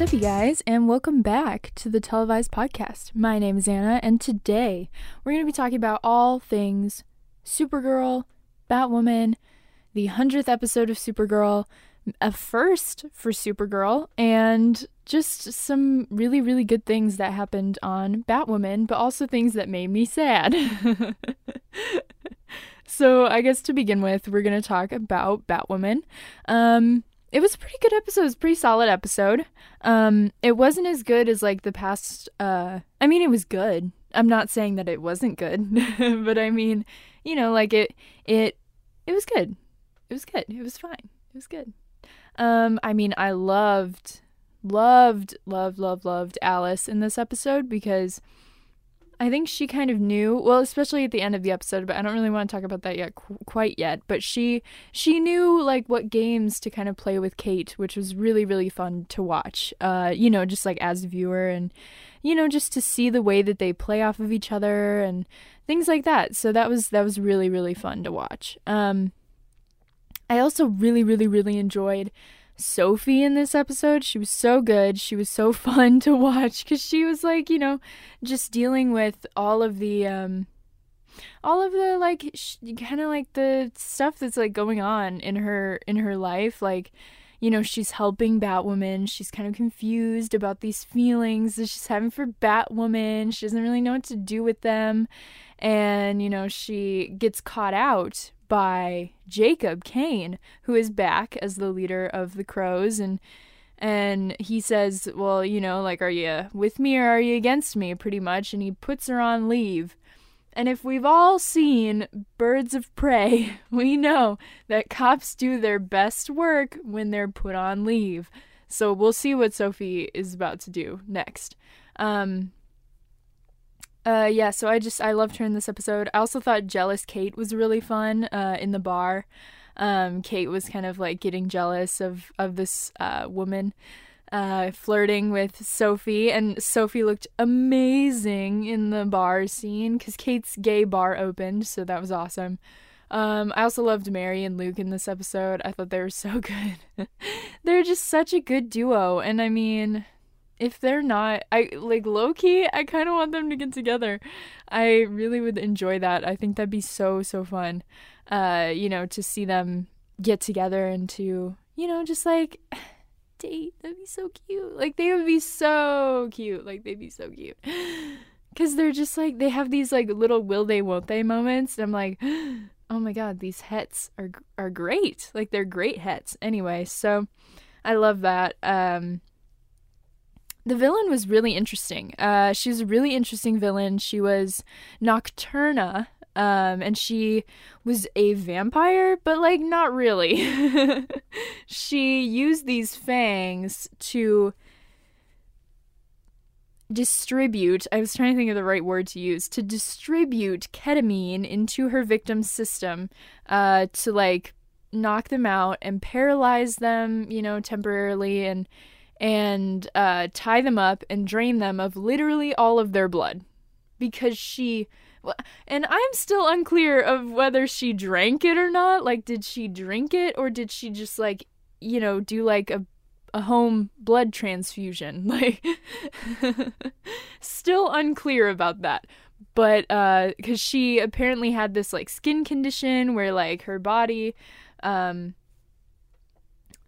What's up, you guys, and welcome back to the televised podcast. My name is Anna, and today we're going to be talking about all things Supergirl, Batwoman, the 100th episode of Supergirl, a first for Supergirl, and just some really, really good things that happened on Batwoman, but also things that made me sad. so, I guess to begin with, we're going to talk about Batwoman. Um, it was a pretty good episode. It was a pretty solid episode. Um, it wasn't as good as like the past. Uh, I mean, it was good. I'm not saying that it wasn't good, but I mean, you know, like it, it, it was good. It was good. It was fine. It was good. Um, I mean, I loved, loved, loved, loved, loved Alice in this episode because I think she kind of knew, well, especially at the end of the episode, but I don't really want to talk about that yet qu- quite yet, but she she knew like what games to kind of play with Kate, which was really really fun to watch. Uh, you know, just like as a viewer and you know, just to see the way that they play off of each other and things like that. So that was that was really really fun to watch. Um I also really really really enjoyed Sophie in this episode. She was so good. She was so fun to watch because she was like, you know, just dealing with all of the, um, all of the like, sh- kind of like the stuff that's like going on in her in her life. Like, you know, she's helping Batwoman. She's kind of confused about these feelings that she's having for Batwoman. She doesn't really know what to do with them. And, you know, she gets caught out by Jacob Kane, who is back as the leader of the Crows and and he says, "Well, you know, like are you with me or are you against me?" pretty much, and he puts her on leave. And if we've all seen Birds of Prey, we know that cops do their best work when they're put on leave. So we'll see what Sophie is about to do next. Um, uh, yeah, so I just I loved her in this episode. I also thought jealous Kate was really fun. Uh, in the bar, um, Kate was kind of like getting jealous of of this uh woman, uh, flirting with Sophie, and Sophie looked amazing in the bar scene because Kate's gay bar opened, so that was awesome. Um, I also loved Mary and Luke in this episode. I thought they were so good. They're just such a good duo, and I mean, if they're not i like low key i kind of want them to get together. I really would enjoy that. I think that'd be so so fun uh you know to see them get together and to you know just like date. That'd be so cute. Like they would be so cute. Like they'd be so cute. Because they're just like they have these like little will they won't they moments and i'm like oh my god these hets are are great. Like they're great hets. Anyway so i love that. Um the villain was really interesting. Uh, she was a really interesting villain. She was Nocturna, um, and she was a vampire, but like not really. she used these fangs to distribute i was trying to think of the right word to use to distribute ketamine into her victim's system uh, to like knock them out and paralyze them you know temporarily and and uh, tie them up and drain them of literally all of their blood. Because she and i'm still unclear of whether she drank it or not. Like did she drink it or did she just like you know do like a a home blood transfusion? Like still unclear about that. But uh cuz she apparently had this like skin condition where like her body um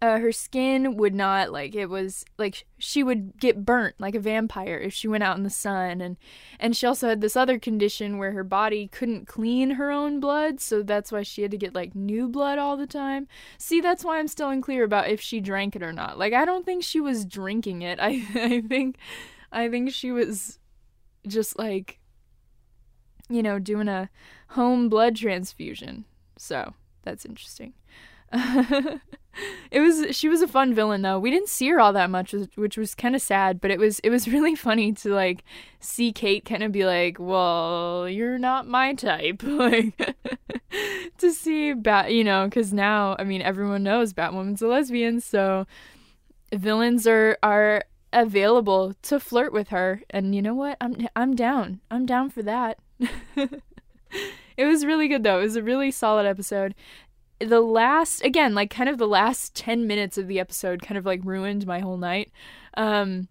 uh, her skin would not like it was like she would get burnt like a vampire if she went out in the sun. And and she also had this other condition where her body couldn't clean her own blood so that's why she had to get like new blood all the time. See that's why i'm still unclear about if she drank it or not. Like i don't think she was drinking it. I i think i think she was just like you know doing a home blood transfusion. So that's interesting it was she was a fun villain though. We didn't see her all that much, which was kind of sad. But it was it was really funny to like see Kate kind of be like, "Well, you're not my type," like to see Bat, you know, because now I mean everyone knows Batwoman's a lesbian, so villains are are available to flirt with her, and you know what? I'm I'm down. I'm down for that. it was really good though. It was a really solid episode the last again like kind of the last 10 minutes of the episode kind of like ruined my whole night Um,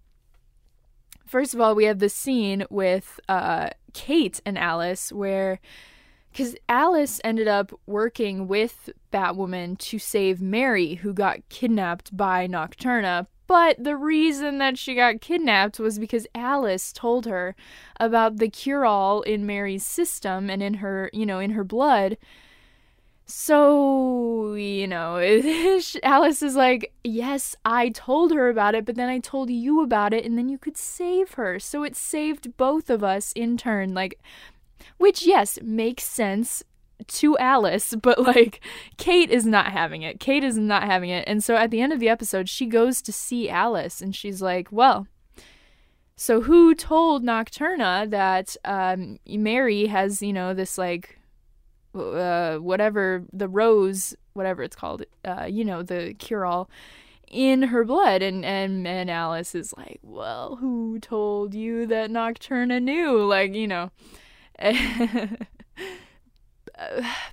first of all, we have the scene with uh, Kate and Alice where because Alice ended up working with Batwoman to save Mary, who got kidnapped by Nocturna. But the reason that she got kidnapped was because Alice told her about the cure all in Mary's system and in her, you know, in her blood. So, you know, Alice is like, Yes, I told her about it, but then I told you about it, and then you could save her. So it saved both of us in turn. Like, which, yes, makes sense to Alice, but like Kate is not having it. Kate is not having it. And so at the end of the episode, she goes to see Alice and she's like, Well, so who told Nocturna that um, Mary has, you know, this like, uh, whatever, the rose, whatever it's called, uh, you know, the cure all in her blood and, and and Alice is like, Well, who told you that Nocturna knew? Like, you know.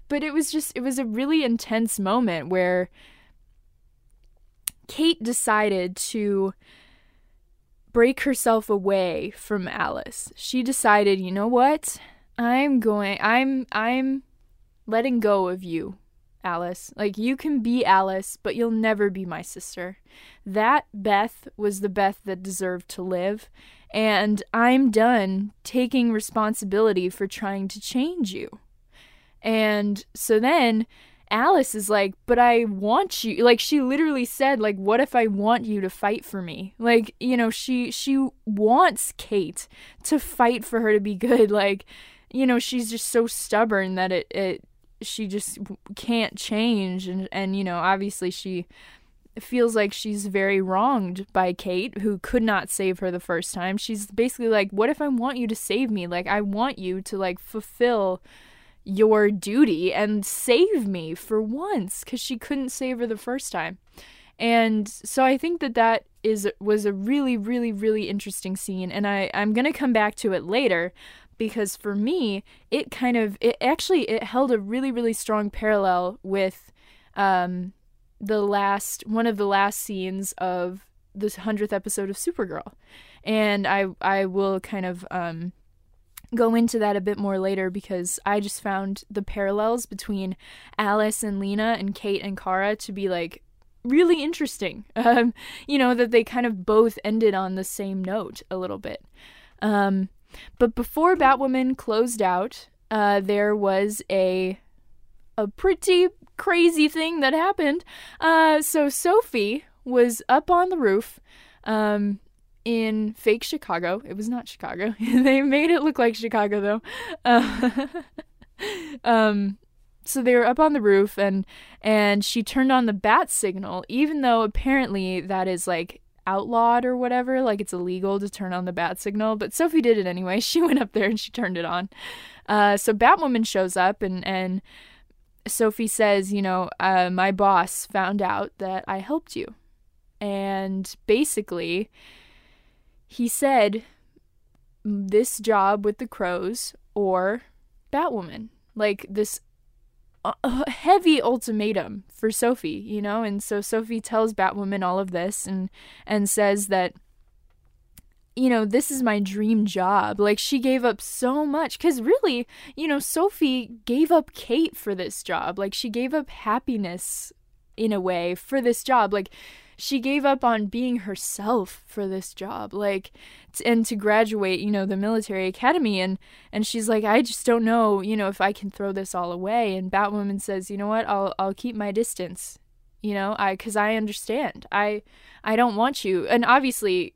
but it was just it was a really intense moment where Kate decided to break herself away from Alice. She decided, you know what? I'm going I'm I'm letting go of you, Alice. Like you can be Alice, but you'll never be my sister. That Beth was the Beth that deserved to live, and I'm done taking responsibility for trying to change you. And so then Alice is like, "But I want you." Like she literally said like, "What if I want you to fight for me?" Like, you know, she she wants Kate to fight for her to be good. Like, you know, she's just so stubborn that it it she just can't change and and you know, obviously she feels like she's very wronged by Kate, who could not save her the first time. She's basically like, What if I want you to save me? Like, I want you to, like, fulfill your duty and save me for once because she couldn't save her the first time. And so I think that that is was a really really really interesting scene and I I'm going to come back to it later because for me it kind of it actually it held a really really strong parallel with um the last one of the last scenes of this 100th episode of Supergirl. And I I will kind of um go into that a bit more later because I just found the parallels between Alice and Lena and Kate and Kara to be like really interesting. Um, you know, that they kind of both ended on the same note a little bit. Um, but before Batwoman closed out, uh, there was a a pretty crazy thing that happened. Uh, so Sophie was up on the roof. Um, in fake Chicago. It was not Chicago. they made it look like Chicago though. Uh, um, so they were up on the roof and and she turned on the bat signal, even though apparently that is like outlawed or whatever. Like it's illegal to turn on the bat signal. But Sophie did it anyway. She went up there and she turned it on. Uh, so Batwoman shows up and and Sophie says, you know, uh, my boss found out that I helped you, and basically he said this job with the crows or Batwoman. Like this uh, heavy ultimatum for Sophie, you know? And so Sophie tells Batwoman all of this and and says that you know, this is my dream job. Like she gave up so much cuz really, you know, Sophie gave up Kate for this job. Like she gave up happiness in a way for this job. Like she gave up on being herself for this job like t- and to graduate you know the military academy. And and she's like i just don't know you know if i can throw this all away. And batwoman says you know what? I'll i'll keep my distance you know? I cuz i understand. I i don't want you. And obviously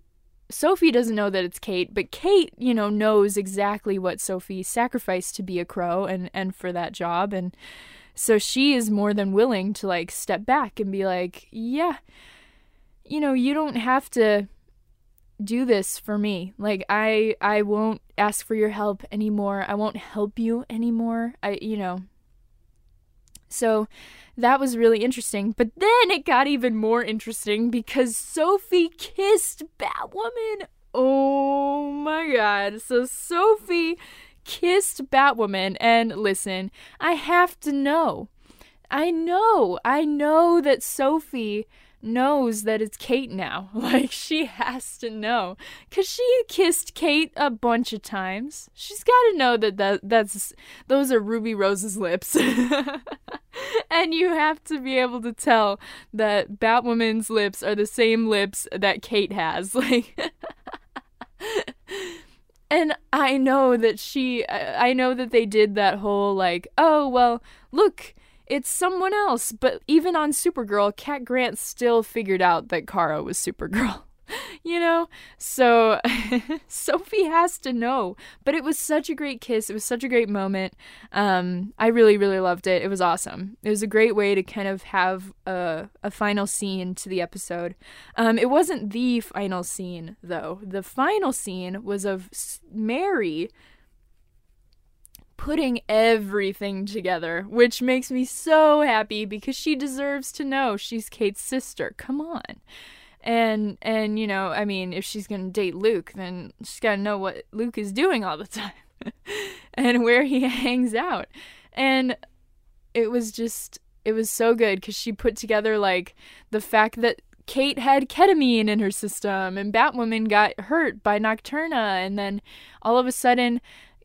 Sophie doesn't know that it's Kate, but Kate, you know, knows exactly what Sophie sacrificed to be a crow and and for that job. And so she is more than willing to like step back and be like, yeah, you know, you don't have to do this for me. Like I I won't ask for your help anymore. I won't help you anymore. I you know. So that was really interesting. But then it got even more interesting because Sophie kissed Batwoman. Oh my god. So Sophie kissed Batwoman and listen, I have to know. I know. I know that Sophie knows that it's Kate now. Like she has to know cuz she kissed Kate a bunch of times. She's got to know that, that that's those are Ruby Rose's lips. and you have to be able to tell that Batwoman's lips are the same lips that Kate has. Like and I know that she I know that they did that whole like, oh, well, look, it's someone else. But even on Supergirl, Cat Grant still figured out that Kara was Supergirl. you know? So Sophie has to know. But it was such a great kiss. It was such a great moment. Um, I really, really loved it. It was awesome. It was a great way to kind of have a, a final scene to the episode. Um, it wasn't the final scene, though. The final scene was of Mary putting everything together, which makes me so happy because she deserves to know she's Kate's sister. Come on. And and you know, I mean, if she's going to date Luke, then she's got to know what Luke is doing all the time and where he hangs out. And it was just it was so good cuz she put together like the fact that Kate had ketamine in her system and Batwoman got hurt by Nocturna and then all of a sudden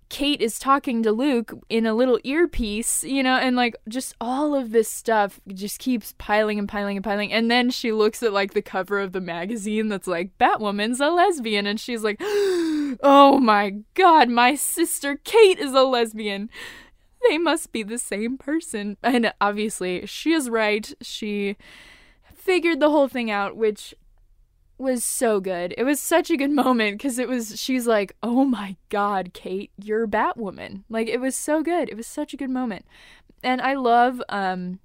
Kate is talking to Luke in a little earpiece, you know, and like just all of this stuff just keeps piling and piling and piling. And then she looks at like the cover of the magazine that's like, Batwoman's a lesbian. And she's like, oh my god, my sister Kate is a lesbian. They must be the same person. And obviously, she is right. She figured the whole thing out, which was so good. It was such a good moment because it was, she's like, oh my God, Kate, you're Batwoman. Like, it was so good. It was such a good moment. And I love, um,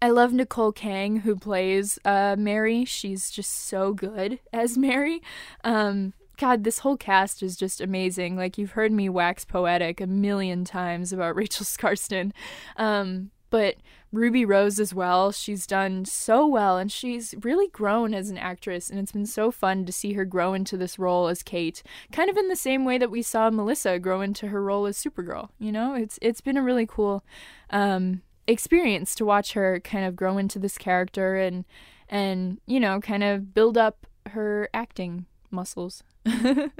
I love Nicole Kang who plays uh, Mary. She's just so good as Mary. Um, God, this whole cast is just amazing. Like you've heard me wax poetic a million times about Rachel Skarsten. Um, but Ruby Rose as well. She's done so well and she's really grown as an actress and it's been so fun to see her grow into this role as Kate. Kind of in the same way that we saw Melissa grow into her role as Supergirl, you know? It's it's been a really cool um experience to watch her kind of grow into this character and and you know, kind of build up her acting muscles.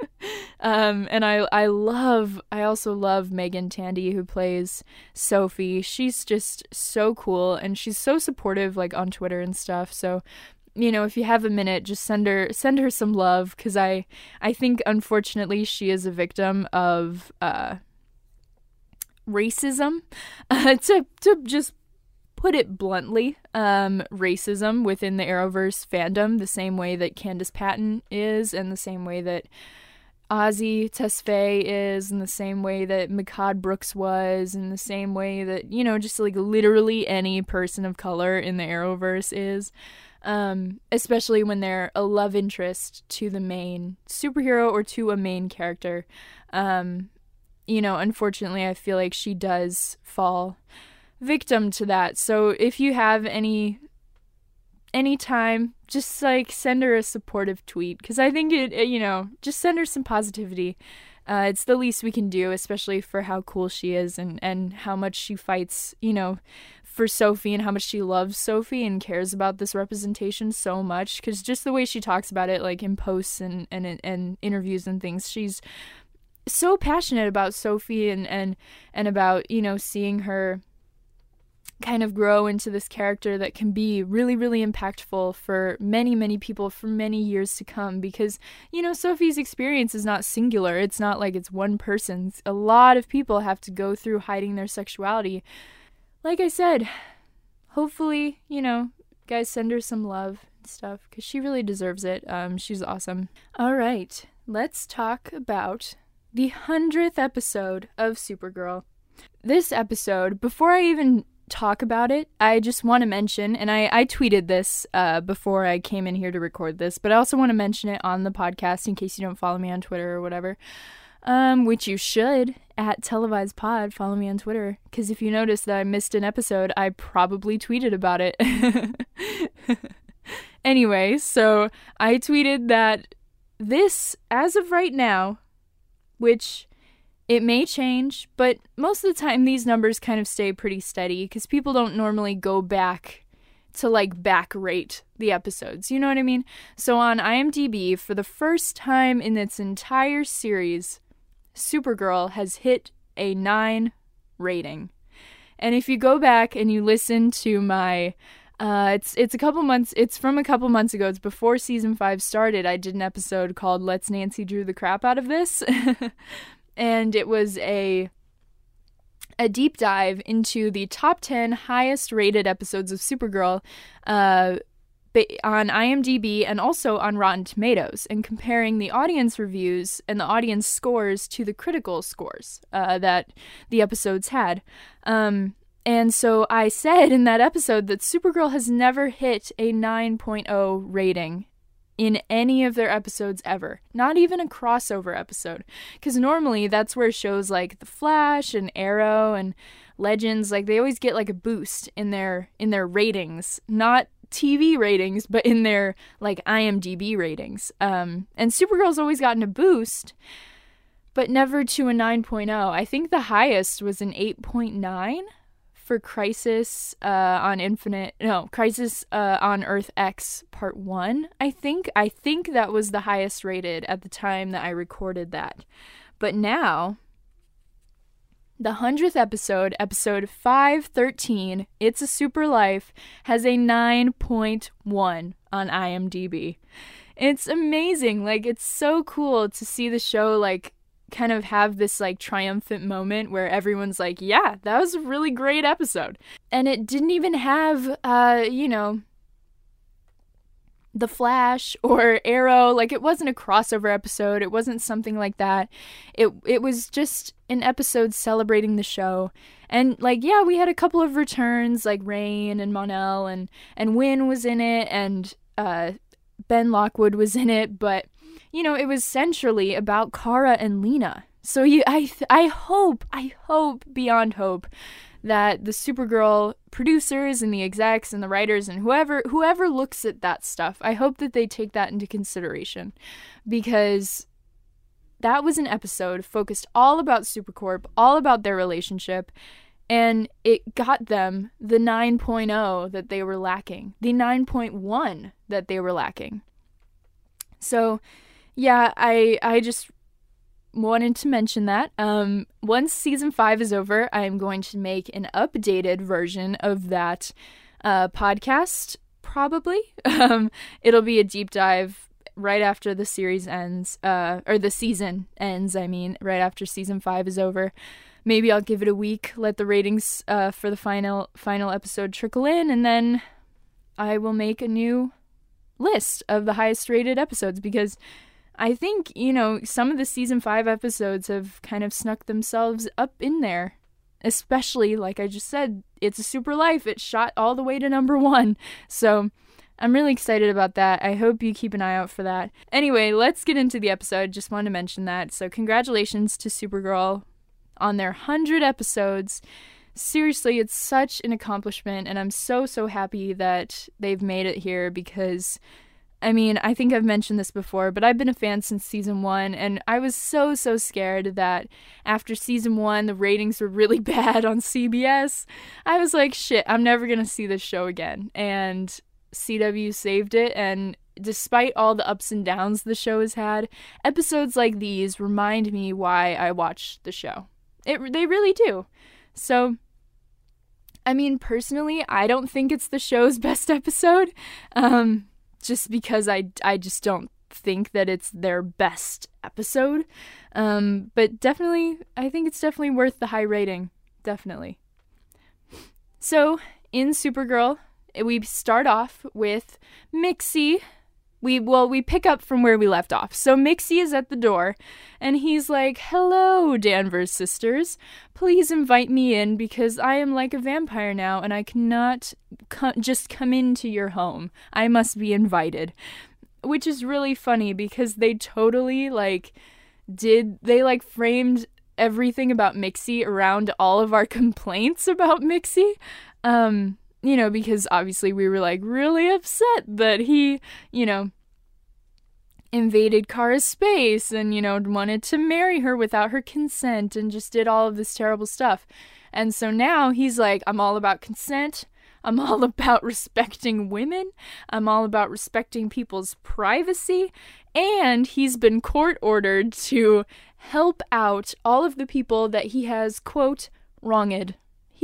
um, and I I love I also love Meagan Tandy who plays Sophie. She's just so cool and she's so supportive like on Twitter and stuff. So you know, if you have a minute, just send her send her some love because I I think unfortunately she is a victim of uh, racism. Uh, to to just put it bluntly, um, racism within the Arrowverse fandom, the same way that Candice Patton is, and the same way that Azie Tesfai is, and the same way that Mehcad Brooks was, and the same way that, you know, just like literally any person of color in the Arrowverse is. Um, especially when they're a love interest to the main superhero or to a main character. Um, you know, unfortunately, I feel like she does fall victim to that. So if you have any any time, just like send her a supportive tweet because I think it, you know, just send her some positivity. Uh, it's the least we can do, especially for how cool she is and and how much she fights, you know, for Sophie and how much she loves Sophie and cares about this representation so much. Because just the way she talks about it, like in posts and and and interviews and things, she's so passionate about Sophie and and and about you know seeing her kind of grow into this character that can be really, really impactful for many, many people for many years to come. Because, you know, Sophie's experience is not singular, it's not like it's one person's. A lot of people have to go through hiding their sexuality. Like I said, hopefully, you know, guys send her some love and stuff because she really deserves it. Um, she's awesome. All right, let's talk about the hundredth episode of Supergirl. This episode, before I even talk about it, I just want to mention, and I, I tweeted this uh, before I came in here to record this, but I also want to mention it on the podcast in case you don't follow me on Twitter or whatever. Um, which you should at televised pod. Follow me on Twitter because if you notice that I missed an episode, I probably tweeted about it. anyway, so I tweeted that this, as of right now, which it may change, but most of the time these numbers kind of stay pretty steady because people don't normally go back to like back rate the episodes. You know what I mean? So on IMDb, for the first time in its entire series, Supergirl has hit a 9 rating. And if you go back and you listen to my uh, it's it's a couple months. It's from a couple months ago. It's before season five started. I did an episode called "Let's Nancy Drew the Crap Out of This," and it was a a deep dive into the top ten highest rated episodes of Supergirl. Uh, on IMDb and also on Rotten Tomatoes, and comparing the audience reviews and the audience scores to the critical scores uh, that the episodes had. Um, and so I said in that episode that Supergirl has never hit a 9.0 rating in any of their episodes ever. Not even a crossover episode. Because normally that's where shows like The Flash and Arrow and Legends like they always get like a boost in their in their ratings. Not TV ratings, but in their like IMDb ratings. Um, and Supergirl's always gotten a boost, but never to a 9.0. I think the highest was an 8.9 for Crisis uh, on Infinite, no, Crisis uh, on Earth X Part 1, I think. I think that was the highest rated at the time that I recorded that. But now, the 100th episode, episode 513, It's a Super Life, has a 9.1 on IMDb. It's amazing. Like, it's so cool to see the show, like, kind of have this like triumphant moment where everyone's like, yeah, that was a really great episode. And it didn't even have, uh, you know, the Flash or Arrow. Like it wasn't a crossover episode. It wasn't something like that. It it was just an episode celebrating the show. And like yeah, we had a couple of returns like Reign and Mon-El and and Winn was in it and uh Ben Lockwood was in it, but you know, it was centrally about Kara and Lena. So you, I, th- I hope, I hope beyond hope that the Supergirl producers and the execs and the writers and whoever whoever looks at that stuff, I hope that they take that into consideration because that was an episode focused all about Supercorp, all about their relationship, and it got them the 9.0 that they were lacking, the 9.1 that they were lacking. So, yeah, I I just wanted to mention that. Um, once season five is over, I am going to make an updated version of that uh, podcast. Probably, um, it'll be a deep dive right after the series ends, uh, or the season ends. I mean, right after season five is over. Maybe I'll give it a week, let the ratings uh, for the final final episode trickle in, and then I will make a new list of the highest rated episodes because I think, you know, some of the season five episodes have kind of snuck themselves up in there. Especially, like I just said, it's a super life. It shot all the way to number one. So I'm really excited about that. I hope you keep an eye out for that. Anyway, let's get into the episode. Just wanted to mention that. So, congratulations to Supergirl on their 100 episodes. Seriously, it's such an accomplishment, and I'm so, so happy that they've made it here because I mean, I think I've mentioned this before, but I've been a fan since season one, and I was so, so scared that after season one, the ratings were really bad on CBS. I was like, shit, I'm never gonna see this show again. And CW saved it, and despite all the ups and downs the show has had, episodes like these remind me why I watch the show. It, they really do. So, I mean, personally, I don't think it's the show's best episode. Um, just because I, I just don't think that it's their best episode. Um, but definitely, I think it's definitely worth the high rating. Definitely. So, in Supergirl, we start off with Mixie we well we pick up from where we left off. So Mixie is at the door and he's like, "Hello, Danvers sisters. Please invite me in because I am like a vampire now and I cannot co- just come into your home. I must be invited." Which is really funny because they totally like did they like framed everything about Mixie around all of our complaints about Mixie. Um you know, because obviously we were like really upset that he, you know, invaded Kara's space and, you know, wanted to marry her without her consent and just did all of this terrible stuff. And so now he's like, I'm all about consent. I'm all about respecting women. I'm all about respecting people's privacy. And he's been court ordered to help out all of the people that he has, quote, wronged.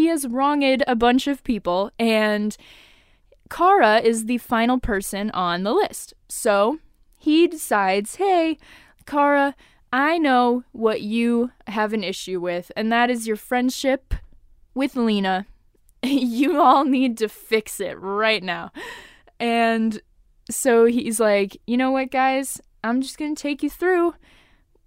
He has wronged a bunch of people, and Kara is the final person on the list. So he decides, hey, Kara, I know what you have an issue with, and that is your friendship with Lena. you all need to fix it right now. And so he's like, you know what, guys? I'm just going to take you through,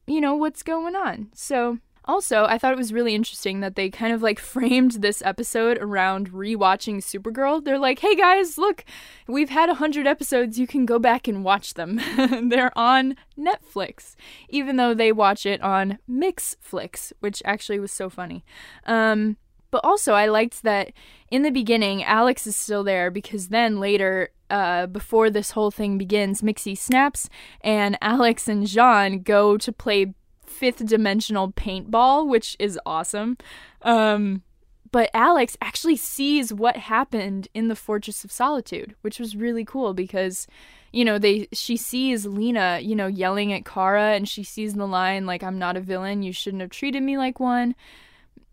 you know, what's going on. So also, I thought it was really interesting that they kind of like framed this episode around rewatching Supergirl. They're like, hey guys, look, we've had a hundred episodes. You can go back and watch them. They're on Netflix, even though they watch it on Mixflix, which actually was so funny. Um, but also, I liked that in the beginning, Alex is still there because then later, uh, before this whole thing begins, Mixie snaps and Alex and J'onn go to play fifth dimensional paintball, which is awesome. Um, but Alex actually sees what happened in the Fortress of Solitude, which was really cool because, you know, they she sees Lena, you know, yelling at Kara, and she sees the line like, "I'm not a villain. You shouldn't have treated me like one."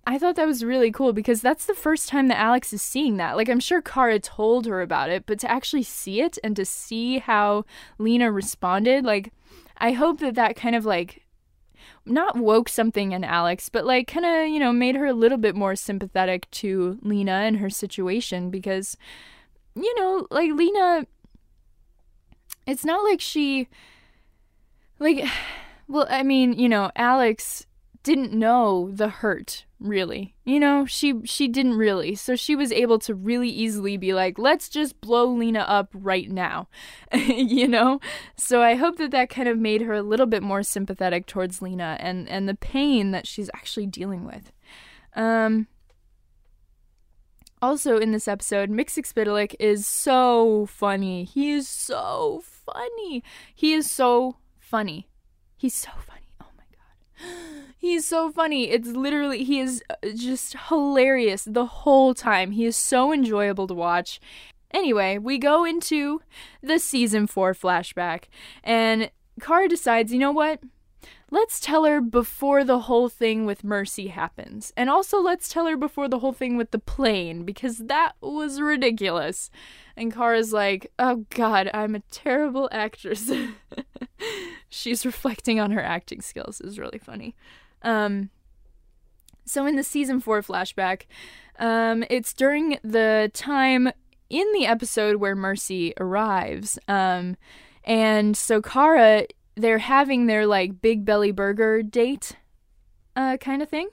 I thought that was really cool because that's the first time that Alex is seeing that. Like, I'm sure Kara told her about it, but to actually see it and to see how Lena responded, like, I hope that that kind of like not woke something in Alex, but like kind of, you know, made her a little bit more sympathetic to Lena and her situation because, you know, like Lena, it's not like she, like, well, I mean, you know, Alex didn't know the hurt really. You know she she didn't really. So she was able to really easily be like let's just blow lena up right now you know? So i hope that that kind of made her a little bit more sympathetic towards lena and and the pain that she's actually dealing with. Um also in this episode Mxyzptlk is so funny. He is so funny. He is so funny. He's so funny He's so funny. It's literally, he is uh, just hilarious the whole time. He is so enjoyable to watch. Anyway, we go into the season four flashback, and Kara decides, you know what? Let's tell her before the whole thing with Mercy happens. And also, let's tell her before the whole thing with the plane, because that was ridiculous. And Kara's like, oh god, I'm a terrible actress. She's reflecting on her acting skills. Is really funny. Um, so in the season four flashback, um, it's during the time in the episode where Mercy arrives. Um, and so Kara, they're having their like big belly burger date, uh, kind of thing.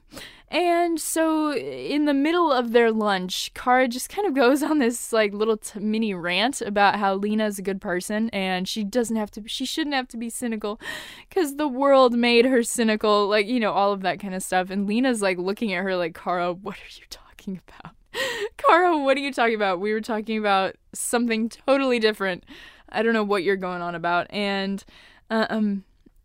And so, in the middle of their lunch, Kara just kind of goes on this like little t- mini rant about how Lena's a good person and she doesn't have to, she shouldn't have to be cynical because the world made her cynical, like, you know, all of that kind of stuff. And Lena's like looking at her like, Kara, what are you talking about? Kara, what are you talking about? We were talking about something totally different. I don't know what you're going on about. And, uh, um,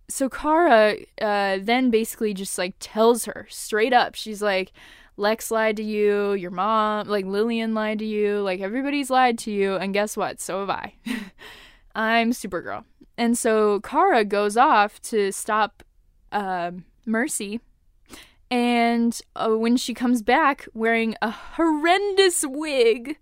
so Kara uh, then basically just like tells her straight up. She's like, Lex lied to you, your mom, like Lillian lied to you, like everybody's lied to you, and guess what? So have I. I'm Supergirl. And so Kara goes off to stop uh, Mercy. And uh, when she comes back wearing a horrendous wig,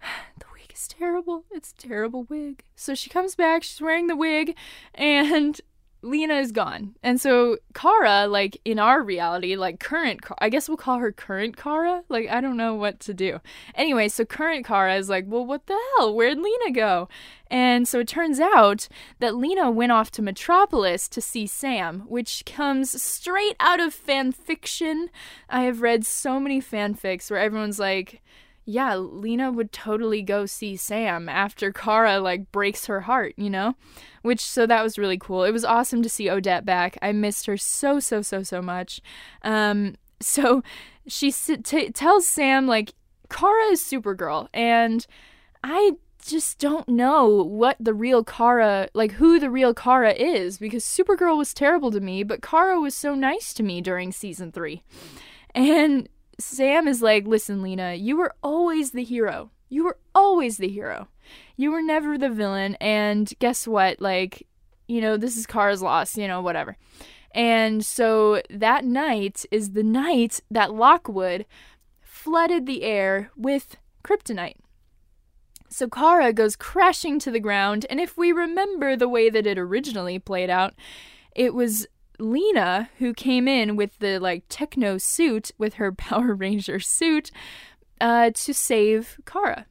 the wig is terrible. It's a terrible wig. So she comes back, she's wearing the wig, and Lena is gone. And so Kara, like in our reality, like current, I guess we'll call her current Kara. Like, I don't know what to do. Anyway, so current Kara is like, well, what the hell? Where'd Lena go? And so it turns out that Lena went off to Metropolis to see Sam, which comes straight out of fan fiction. I have read so many fanfics where everyone's like, yeah, Lena would totally go see Sam after Kara like breaks her heart, you know? Which so that was really cool. It was awesome to see Odette back. I missed her so so so so much. Um so she t- tells Sam like Kara is Supergirl and I just don't know what the real Kara, like who the real Kara is because Supergirl was terrible to me, but Kara was so nice to me during season 3. And Sam is like, listen, Lena, you were always the hero. You were always the hero. You were never the villain. And guess what? Like, you know, this is Kara's loss, you know, whatever. And so that night is the night that Lockwood flooded the air with kryptonite. So Kara goes crashing to the ground, and if we remember the way that it originally played out, it was Lena who came in with the like techno suit with her Power Ranger suit uh, to save Kara.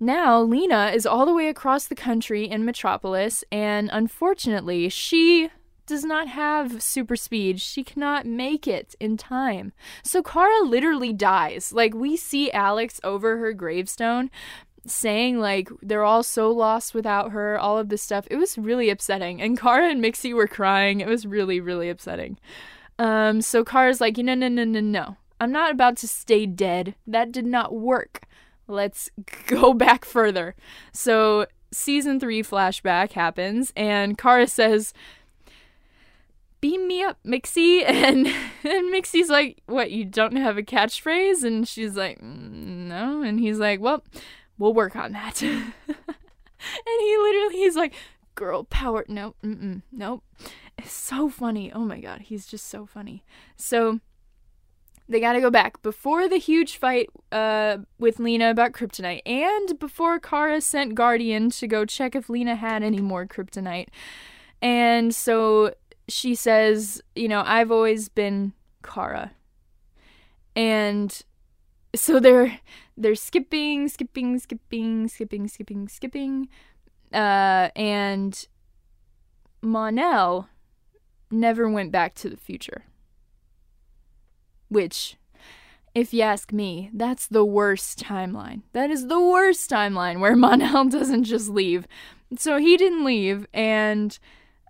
Now, Lena is all the way across the country in Metropolis, and unfortunately, she does not have super speed. She cannot make it in time. So Kara literally dies. Like, we see Alex over her gravestone saying, like, they're all so lost without her, all of this stuff. It was really upsetting. And Kara and Mixie were crying. It was really, really upsetting. Um, so Kara's like, "You no, no, no, no, no. I'm not about to stay dead. That did not work. Let's go back further. So season three flashback happens, and Kara says, beam me up, Mixie. And, and Mixie's like, what, you don't have a catchphrase? And she's like, mm, no. And he's like, well, we'll work on that. and he literally, he's like, girl power. No, mm nope. It's so funny. Oh my God. He's just so funny. So they got to go back before the huge fight uh, with Lena about kryptonite and before Kara sent Guardian to go check if Lena had any more kryptonite. And so she says, you know, I've always been Kara. And so they're they're skipping, skipping, skipping, skipping, skipping, skipping. Uh, and Mon-El never went back to the future. Which, if you ask me, that's the worst timeline. That is the worst timeline where Mon-El doesn't just leave. So he didn't leave, and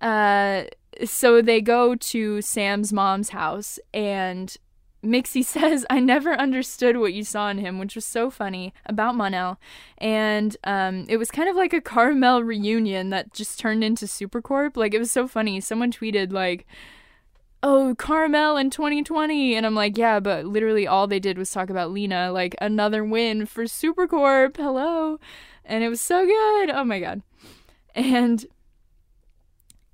uh, so they go to Sam's mom's house, and Mixie says, I never understood what you saw in him, which was so funny about Mon-El. And um, it was kind of like a Karamel reunion that just turned into Supercorp. Like, it was so funny. Someone tweeted, like, oh, Karamel in 2020. And I'm like, yeah, but literally all they did was talk about Lena, like, another win for Supercorp. Hello. And it was so good. Oh my God. And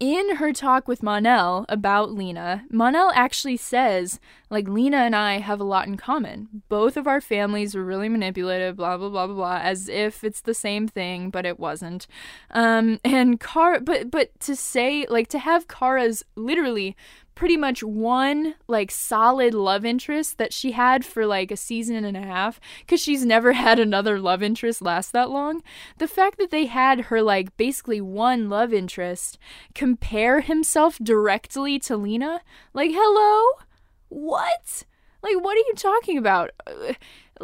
in her talk with Mon-El about Lena, Mon-El actually says, like, Lena and I have a lot in common. Both of our families were really manipulative, blah, blah, blah, blah, blah, as if it's the same thing, but it wasn't. Um, and Car, but, but to say, like, to have Kara's literally pretty much one like solid love interest that she had for like a season and a half because she's never had another love interest last that long. The fact that they had her like basically one love interest compare himself directly to Lena, like, hello? What? Like, what are you talking about? Uh,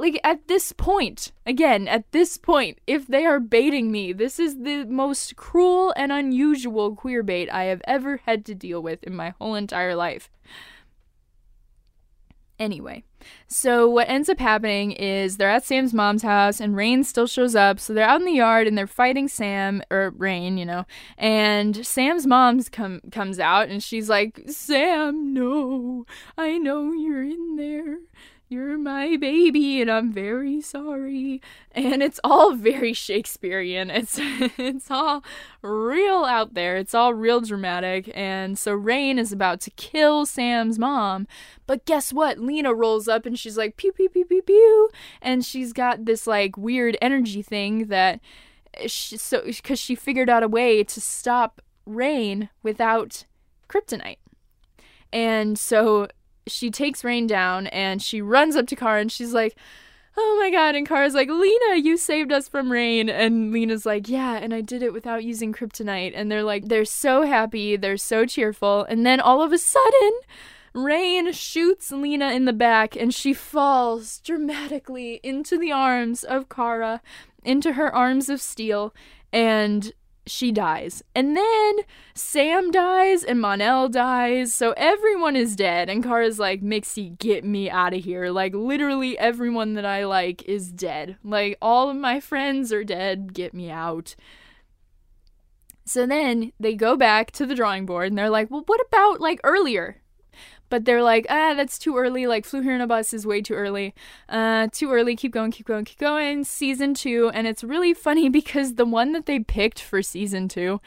like at this point, again, at this point, if they are baiting me, this is the most cruel and unusual queer bait I have ever had to deal with in my whole entire life. Anyway, so what ends up happening is they're at Sam's mom's house and Reign still shows up. So they're out in the yard and they're fighting Sam or Reign, you know. And Sam's mom's come comes out and she's like, "Sam, no. I know you're in there you're my baby and I'm very sorry. And it's all very Shakespearean. It's it's all real out there. It's all real dramatic. And so Reign is about to kill Sam's mom. But guess what? Lena rolls up and she's like pew pew pew pew pew and she's got this like weird energy thing that she, so cuz she figured out a way to stop Reign without kryptonite. And so she takes Reign down and she runs up to Kara and she's like, Oh my god. And Kara's like, Lena, you saved us from Reign And Lena's like, Yeah, and I did it without using kryptonite. And they're like, they're so happy, they're so cheerful. And then all of a sudden, Reign shoots Lena in the back and she falls dramatically into the arms of Kara, into her arms of steel. And she dies. And then Sam dies and Mon-El dies. So everyone is dead. And Kara's like, Mixie, get me out of here. Like, literally everyone that I like is dead. Like, all of my friends are dead. Get me out. So then they go back to the drawing board and they're like, well, what about like earlier? But they're like, ah, that's too early. Like, flew here in a bus is way too early. Uh, too early. Keep going, keep going, keep going. Season two, and it's really funny because the one that they picked for season two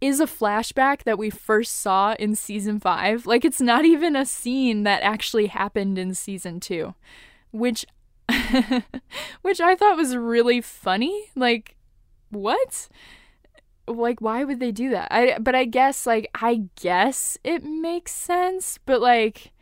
is a flashback that we first saw in season five. Like, it's not even a scene that actually happened in season two, which, which I thought was really funny. Like, what? Like why would they do that? I but i guess like i guess it makes sense but like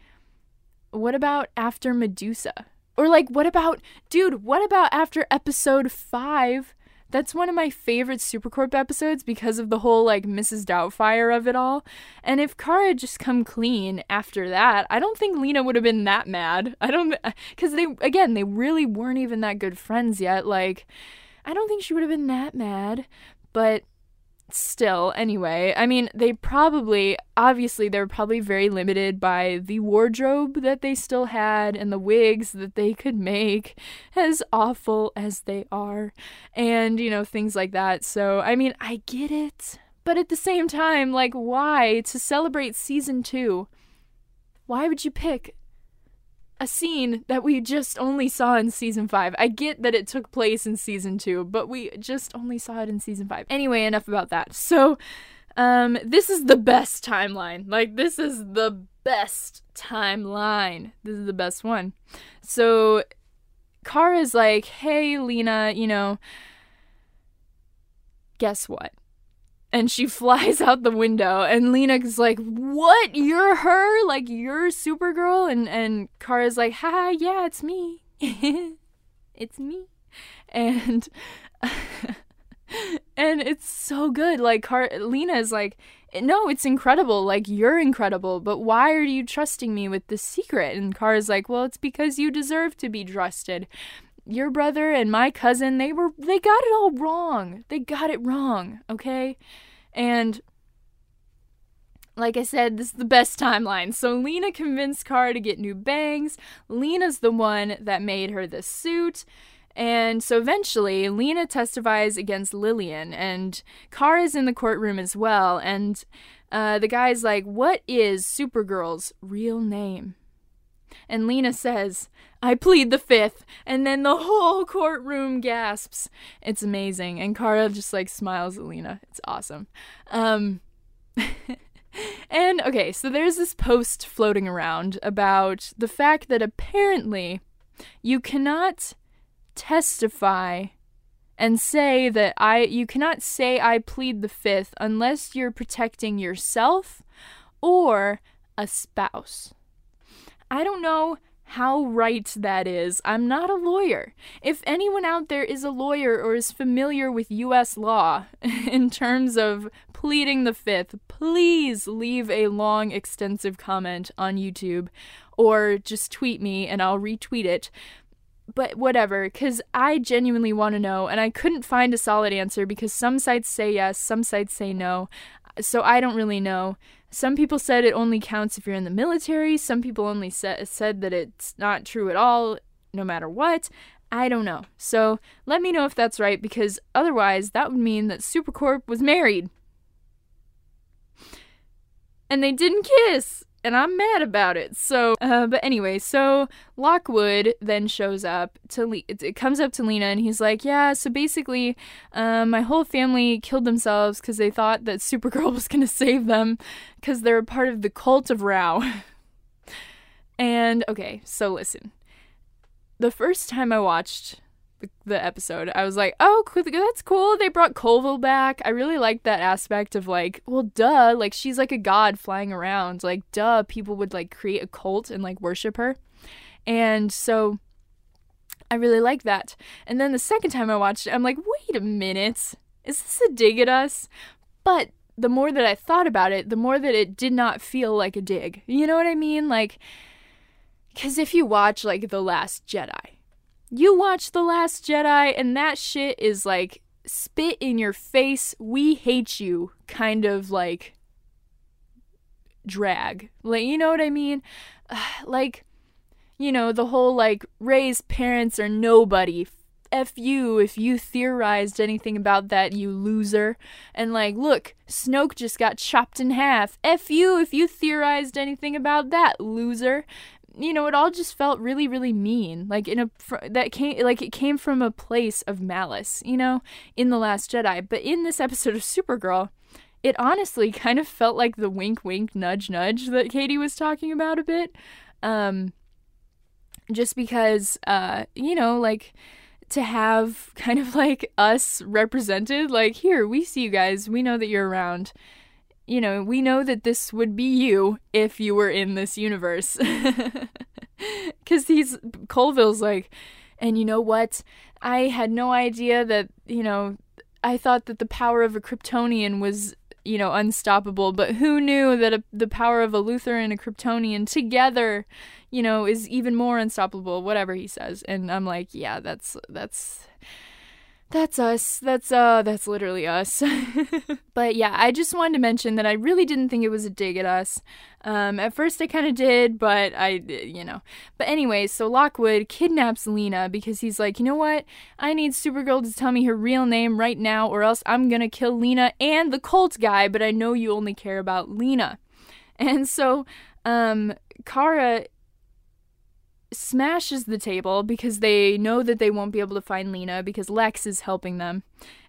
what about after medusa? Or like what about dude what about after episode 5 that's one of my favorite supercorp episodes because of the whole like mrs doubtfire of it all. And if kara had just come clean after that i don't think lena would have been that mad. I don't because they again they really weren't even that good friends yet. Like i don't think she would have been that mad. But still, anyway, I mean, they probably, obviously, they were probably very limited by the wardrobe that they still had and the wigs that they could make, as awful as they are, and, you know, things like that. So, I mean, I get it. But at the same time, like, why? To celebrate season two, why would you pick a scene that we just only saw in season 5. I get that it took place in season 2, but we just only saw it in season 5. Anyway, enough about that. So, um this is the best timeline. Like this is the best timeline. This is the best one. So, Kara's like, "Hey, Lena, you know, guess what? And she flies out the window and Lena's like, "What? You're her? Like you're Supergirl?" And and Kara's like, "Ha, yeah, it's me. it's me." And and it's so good. Like Car- Lena is like, "No, it's incredible. Like you're incredible, but why are you trusting me with this secret?" And Kara's like, "Well, it's because you deserve to be trusted." Your brother and my cousin, they were they got it all wrong. They got it wrong, okay? And like I said, this is the best timeline. So Lena convinced Kara to get new bangs. Lena's the one that made her the suit. And so eventually, Lena testifies against Lillian, and Kara's in the courtroom as well. And uh, the guy's like, What is Supergirl's real name? And Lena says, I plead the fifth. And then the whole courtroom gasps. It's amazing. And Kara just like smiles at Lena. It's awesome. Um, and okay, so there's this post floating around about the fact that apparently you cannot testify and say that I you cannot say I plead the fifth unless you're protecting yourself or a spouse. I don't know how right that is. I'm not a lawyer. If anyone out there is a lawyer or is familiar with US law in terms of pleading the fifth, please leave a long, extensive comment on YouTube or just tweet me and I'll retweet it. But whatever, because I genuinely want to know, and I couldn't find a solid answer because some sites say yes, some sites say no. So I don't really know. Some people said it only counts if you're in the military. Some people only sa- said that it's not true at all, no matter what. I don't know. So let me know if that's right, because otherwise that would mean that Supercorp was married. And they didn't kiss and I'm mad about it. So, uh, but anyway, so Lockwood then shows up to Le- it comes up to Lena and he's like, "Yeah, so basically, um, my whole family killed themselves because they thought that Supergirl was gonna save them because they're a part of the cult of Rao." and okay, so listen, the first time I watched the, episode, I was like, oh, that's cool. They brought Coville back. I really liked that aspect of like, well, duh, like she's like a god flying around. Like, duh, people would like create a cult and like worship her. And so I really like that. And then the second time I watched it, I'm like, wait a minute. Is this a dig at us? But the more that I thought about it, the more that it did not feel like a dig. You know what I mean? Like, because if you watch like The Last Jedi, you watch The Last Jedi, and that shit is like spit in your face, we hate you kind of like drag. Like, you know what I mean? like, you know, the whole like Rey's parents are nobody F you if you theorized anything about that, you loser. And like, look, Snoke just got chopped in half. F you if you theorized anything about that, loser. You know, it all just felt really, really mean. Like in a fr- that came like it came from a place of malice. You know, in the Last Jedi. But in this episode of Supergirl, it honestly kind of felt like the wink, wink, nudge, nudge that Katie was talking about a bit. Um, just because, uh, you know, like to have kind of like us represented, like, here, we see you guys, we know that you're around. You know, we know that this would be you if you were in this universe. Because he's, Coville's like, and you know what? I had no idea that, you know, I thought that the power of a Kryptonian was you know, unstoppable. But who knew that a, the power of a Luthor and a Kryptonian together, you know, is even more unstoppable? Whatever he says, and I'm like, yeah, that's that's that's us. That's uh that's literally us. but yeah, I just wanted to mention that I really didn't think it was a dig at us. Um at first I kind of did, but I you know. But anyway, so Lockwood kidnaps Lena because he's like, "You know what? I need Supergirl to tell me her real name right now or else I'm going to kill Lena and the cult guy, but I know you only care about Lena." And so um Kara smashes the table because they know that they won't be able to find Lena because Lex is helping them.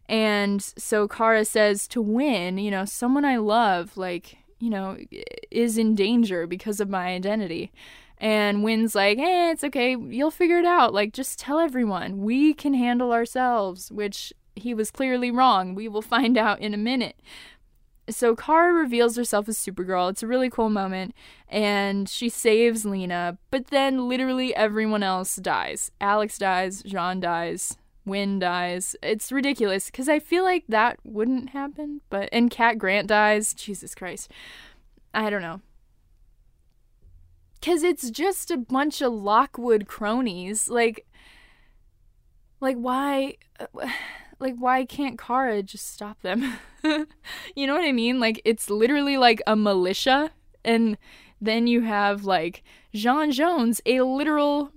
And so Kara says to win, you know, someone I love, like, you know, is in danger because of my identity. And Winn's like, eh, it's okay. You'll figure it out. Like, just tell everyone. We can handle ourselves, which he was clearly wrong. We will find out in a minute so Kara reveals herself as Supergirl. It's a really cool moment, and she saves Lena, but then literally everyone else dies. Alex dies, J'onn dies, Winn dies. It's ridiculous because I feel like that wouldn't happen, but and Cat Grant dies. Jesus Christ, I don't know. Cause it's just a bunch of Lockwood cronies. Like, like why? Uh, Like why can't Kara just stop them? you know what I mean? Like it's literally like a militia and then you have like J'onn Jones, a literal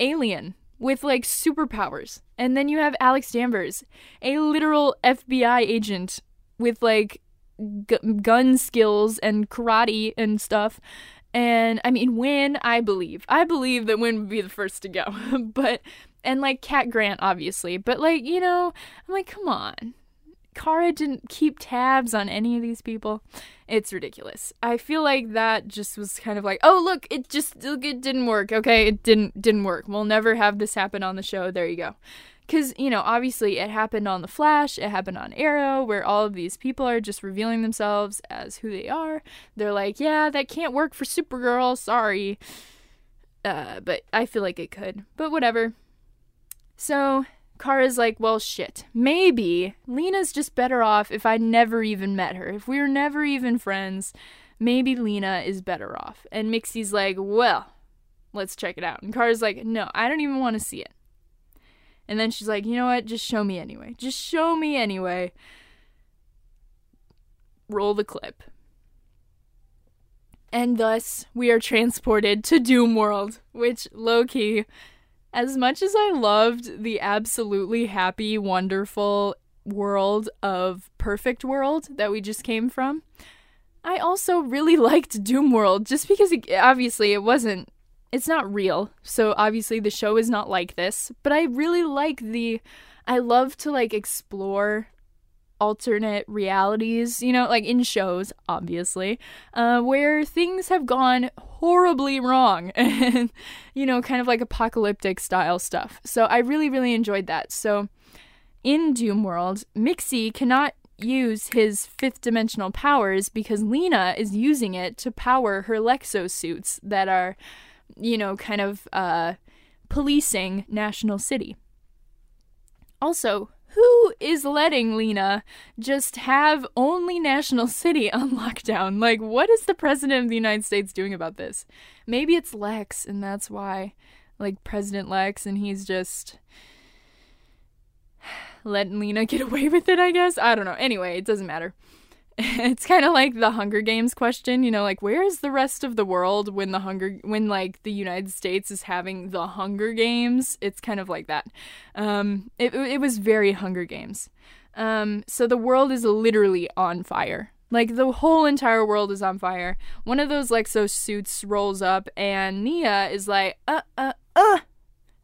alien with like superpowers. And then you have Alex Danvers, a literal FBI agent with like gu- gun skills and karate and stuff. And I mean, Winn, I believe. I believe that Winn would be the first to go. but and like Cat Grant, obviously. But like, you know, I'm like, come on. Kara didn't keep tabs on any of these people. It's ridiculous. I feel like that just was kind of like, oh look, it just it didn't work. Okay, it didn't didn't work. We'll never have this happen on the show. There you go. Cuz you know, obviously it happened on The Flash, it happened on Arrow where all of these people are just revealing themselves as who they are. They're like, "Yeah, that can't work for Supergirl. Sorry." Uh, but I feel like it could. But whatever. So Kara's like, well, shit. Maybe Lena's just better off if I never even met her. If we were never even friends, maybe Lena is better off. And Mixie's like, well, let's check it out. And Kara's like, no, I don't even want to see it. And then she's like, you know what? Just show me anyway. Just show me anyway. Roll the clip. And thus, we are transported to Doom World, which, low key, as much as I loved the absolutely happy, wonderful world of Perfect World that we just came from, I also really liked Doom World just because it, obviously it wasn't it's not real. So obviously the show is not like this, but I really like the I love to like explore alternate realities, you know, like in shows, obviously, uh, where things have gone horribly wrong and, you know, kind of like apocalyptic style stuff. So I really, really enjoyed that. So in Doom World, Mixie cannot use his fifth dimensional powers because Lena is using it to power her Lexo suits that are, you know, kind of uh, policing National City. Also, who is letting Lena just have only National City on lockdown? Like, what is the President of the United States doing about this? Maybe it's Lex, and that's why, like, President Lex, and he's just letting Lena get away with it, I guess. I don't know. Anyway, it doesn't matter. it's kind of like the Hunger Games question, you know, like where is the rest of the world when the Hunger when like the United States is having the Hunger Games? It's kind of like that. Um, it it was very Hunger Games. Um, so the world is literally on fire. Like the whole entire world is on fire. One of those Lexo suits rolls up, and Nia is like, uh, uh, uh.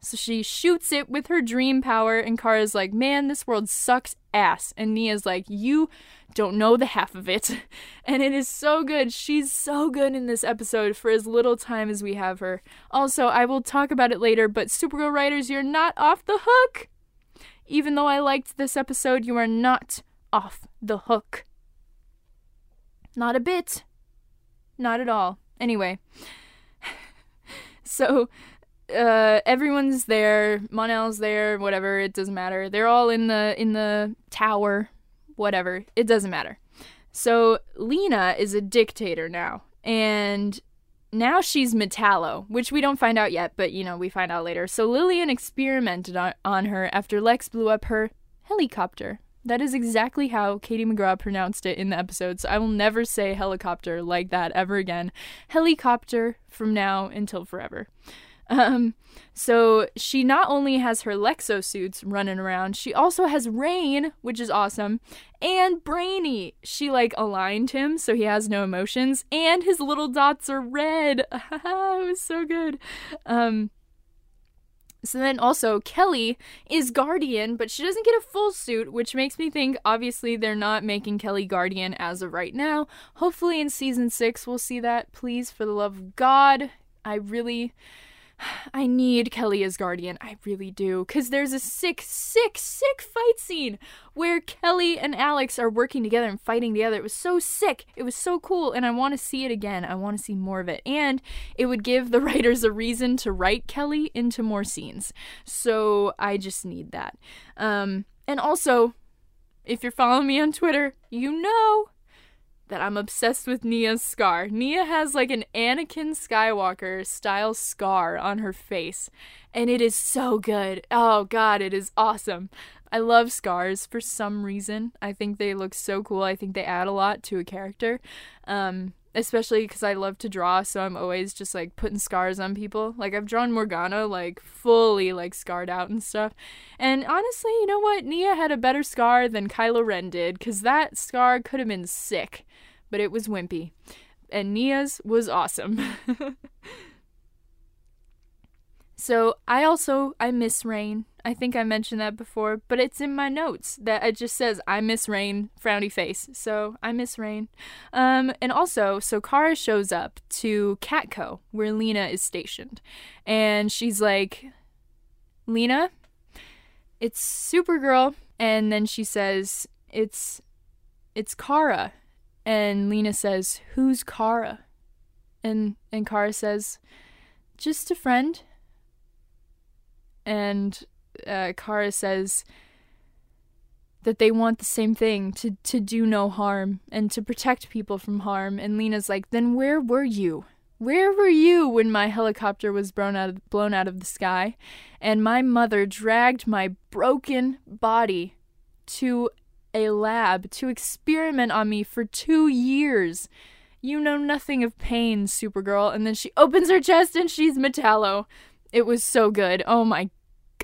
So she shoots it with her dream power, and Kara's like, man, this world sucks ass. And Nia's like, you don't know the half of it. And it is so good. She's so good in this episode for as little time as we have her. Also, I will talk about it later, but Supergirl writers, you're not off the hook. Even though I liked this episode, you are not off the hook. Not a bit. Not at all. Anyway. so uh, everyone's there. Mon-El's there. Whatever. It doesn't matter. They're all in the in the tower whatever, it doesn't matter. So Lena is a dictator now, and now she's Metallo, which we don't find out yet, but you know, we find out later. So Lillian experimented on, on her after Lex blew up her helicopter. That is exactly how Katie McGrath pronounced it in the episode, so I will never say helicopter like that ever again. Helicopter from now until forever. Um, so she not only has her Lexo suits running around, she also has Reign, which is awesome, and Brainy. She like aligned him so he has no emotions, and his little dots are red. it was so good. Um, so then also Kelly is Guardian, but she doesn't get a full suit, which makes me think obviously they're not making Kelly Guardian as of right now. Hopefully in season 6 we'll see that. Please for the love of God. I really I need Kelly as Guardian. I really do. Because there's a sick, sick, sick fight scene where Kelly and Alex are working together and fighting together. It was so sick. It was so cool. And I want to see it again. I want to see more of it. And it would give the writers a reason to write Kelly into more scenes. So I just need that. Um, and also, if you're following me on Twitter, you know that I'm obsessed with Nia's scar. Nia has like an Anakin Skywalker style scar on her face, and it is so good. Oh god, it is awesome. I love scars for some reason. I think they look so cool. I think they add a lot to a character. Um, especially because I love to draw, so I'm always just like putting scars on people. Like I've drawn Morgana like fully like scarred out and stuff. And honestly, you know what? Nia had a better scar than Kylo Ren did, because that scar could have been sick but it was wimpy. And Nia's was awesome. so I also I miss Reign. I think I mentioned that before, but it's in my notes that it just says I miss rain, frowny face. So I miss rain. Um, and also, so Kara shows up to Catco where Lena is stationed, and she's like, Lena, it's Supergirl, and then she says it's it's Kara and Lena says, "Who's Kara?" And and Kara says, "Just a friend." And uh, Kara says that they want the same thing to to do no harm and to protect people from harm. And Lena's like, "Then where were you? Where were you when my helicopter was blown out of, blown out of the sky, and my mother dragged my broken body to a lab to experiment on me for two years. You know nothing of pain, Supergirl. And then she opens her chest and she's Metallo. It was so good. Oh my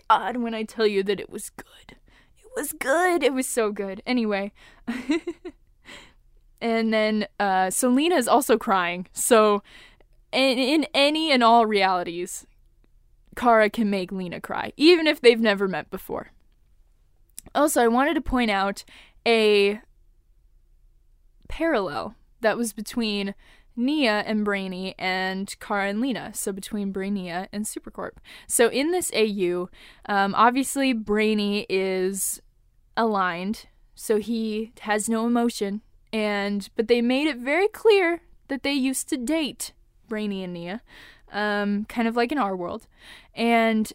god, when I tell you that it was good. It was good. It was so good. Anyway. and then uh Selena is also crying. So in, in any and all realities, Kara can make Lena cry, even if they've never met before. Also, I wanted to point out a parallel that was between Nia and Brainy and Kara and Lena, so between Brainia and Supercorp. So in this AU, um, obviously Brainy is aligned, so he has no emotion, and but they made it very clear that they used to date Brainy and Nia, um, kind of like in our world, and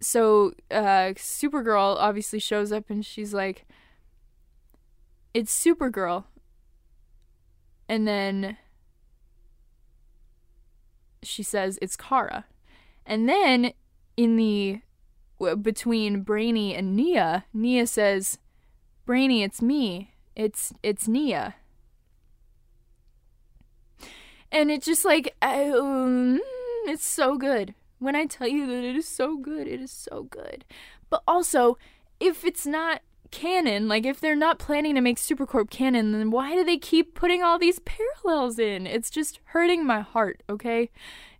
so uh, Supergirl obviously shows up and she's like, "It's Supergirl," and then she says it's Kara, and then in the between Brainy and Nia, Nia says, "Brainy, it's me," It's it's Nia. And it's just like um, it's so good. When I tell you that it is so good, it is so good. But also, if it's not canon, like if they're not planning to make Supercorp canon, then why do they keep putting all these parallels in? It's just hurting my heart, okay?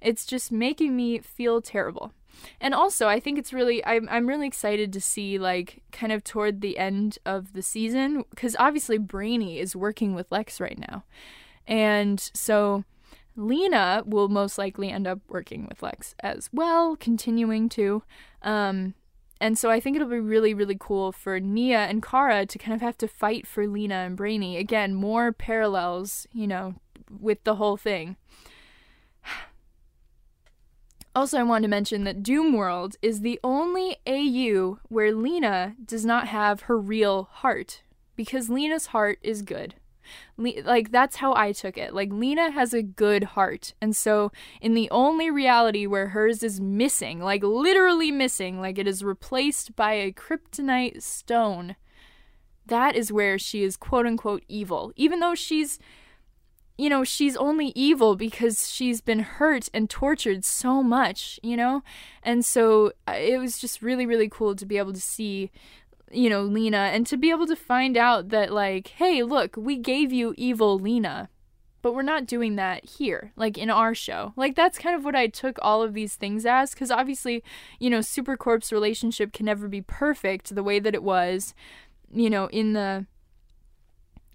It's just making me feel terrible. And also, I think it's really I'm I'm really excited to see like kind of toward the end of the season cuz obviously Brainy is working with Lex right now. And so Lena will most likely end up working with Lex as well, continuing to. Um, and so I think it'll be really, really cool for Nia and Kara to kind of have to fight for Lena and Brainy. Again, more parallels, you know, with the whole thing. Also, I want to mention that Doom World is the only AU where Lena does not have her real heart because Lena's heart is good. Like that's how I took it. Like Lena has a good heart. And so in the only reality where hers is missing, like literally missing, like it is replaced by a kryptonite stone, that is where she is quote unquote evil. Even though she's you know, she's only evil because she's been hurt and tortured so much, you know? And so uh, it was just really, really cool to be able to see you know, Lena and to be able to find out that, like, hey, look, we gave you evil Lena, but we're not doing that here, like in our show. Like, that's kind of what I took all of these things as, because obviously, you know, Supercorp's relationship can never be perfect the way that it was, you know, in the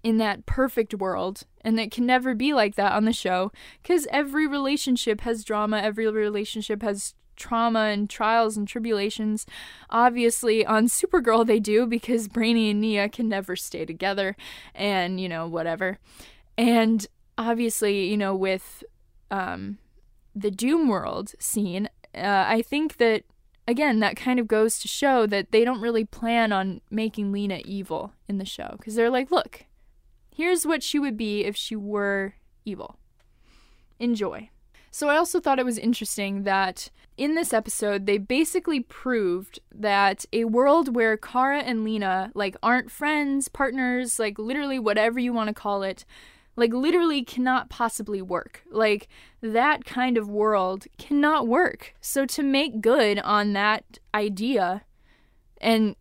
in that perfect world and it can never be like that on the show because every relationship has drama every relationship has trauma and trials and tribulations. Obviously, on Supergirl, they do because Brainy and Nia can never stay together and, you know, whatever. And obviously, you know, with um, the Doom World scene, uh, I think that, again, that kind of goes to show that they don't really plan on making Lena evil in the show because they're like, look, here's what she would be if she were evil. Enjoy. So I also thought it was interesting that in this episode they basically proved that a world where Kara and Lena like aren't friends, partners, like literally whatever you want to call it, like literally cannot possibly work. Like that kind of world cannot work. So to make good on that idea and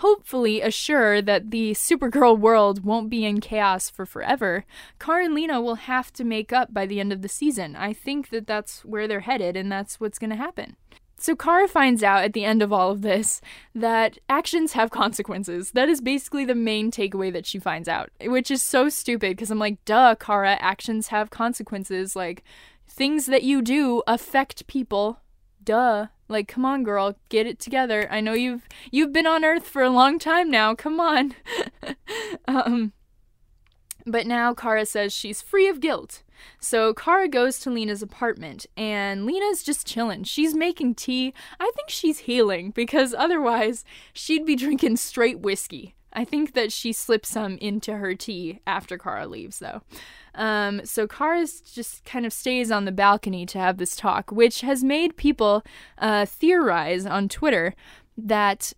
hopefully assure that the Supergirl world won't be in chaos for forever, Kara and Lena will have to make up by the end of the season. I think that that's where they're headed, and that's what's going to happen. So Kara finds out at the end of all of this that actions have consequences. That is basically the main takeaway that she finds out, which is so stupid because I'm like, duh, Kara, actions have consequences. Like, things that you do affect people. Duh. Like, come on, girl, get it together. I know you've you've been on Earth for a long time now. Come on. um, but now Kara says she's free of guilt. So Kara goes to Lena's apartment, and Lena's just chilling. She's making tea. I think she's healing because otherwise she'd be drinking straight whiskey. I think that she slips some into her tea after Kara leaves, though. Um, so Kara just kind of stays on the balcony to have this talk, which has made people uh, theorize on Twitter that